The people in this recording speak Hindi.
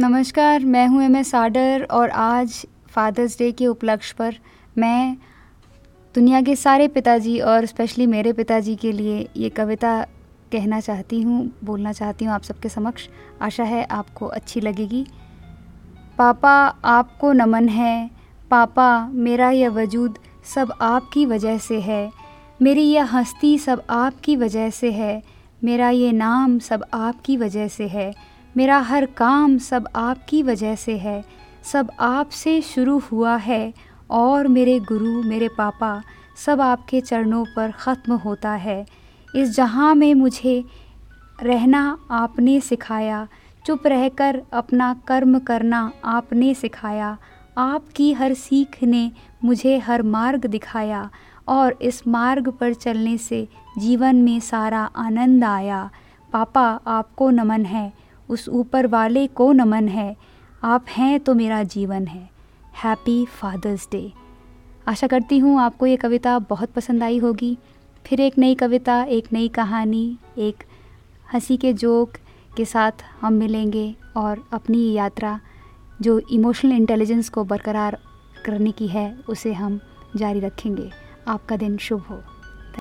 नमस्कार, मैं हूँ एम एस आडर और आज फादर्स डे के उपलक्ष्य पर मैं दुनिया के सारे पिताजी और स्पेशली मेरे पिताजी के लिए ये कविता कहना चाहती हूँ, बोलना चाहती हूँ आप सबके समक्ष। आशा है आपको अच्छी लगेगी। पापा, आपको नमन है। पापा, मेरा यह वजूद सब आपकी वजह से है। मेरी यह हस्ती सब आपकी वजह से है। मेरा ये नाम सब आपकी वजह से है। मेरा हर काम सब आपकी वजह से है, सब आपसे शुरू हुआ है और मेरे गुरु, मेरे पापा सब आपके चरणों पर ख़त्म होता है। इस जहाँ में मुझे रहना आपने सिखाया, चुप रहकर अपना कर्म करना आपने सिखाया, आपकी हर सीख ने मुझे हर मार्ग दिखाया और इस मार्ग पर चलने से जीवन में सारा आनंद आया। पापा, आपको नमन है। उस ऊपर वाले को नमन है। आप हैं तो मेरा जीवन है। हैप्पी फादर्स डे आशा करती हूँ आपको ये कविता बहुत पसंद आई होगी। फिर एक नई कविता, एक नई कहानी, एक हँसी के जोक के साथ हम मिलेंगे और अपनी यात्रा जो इमोशनल इंटेलिजेंस को बरकरार करने की है, उसे हम जारी रखेंगे। आपका दिन शुभ हो।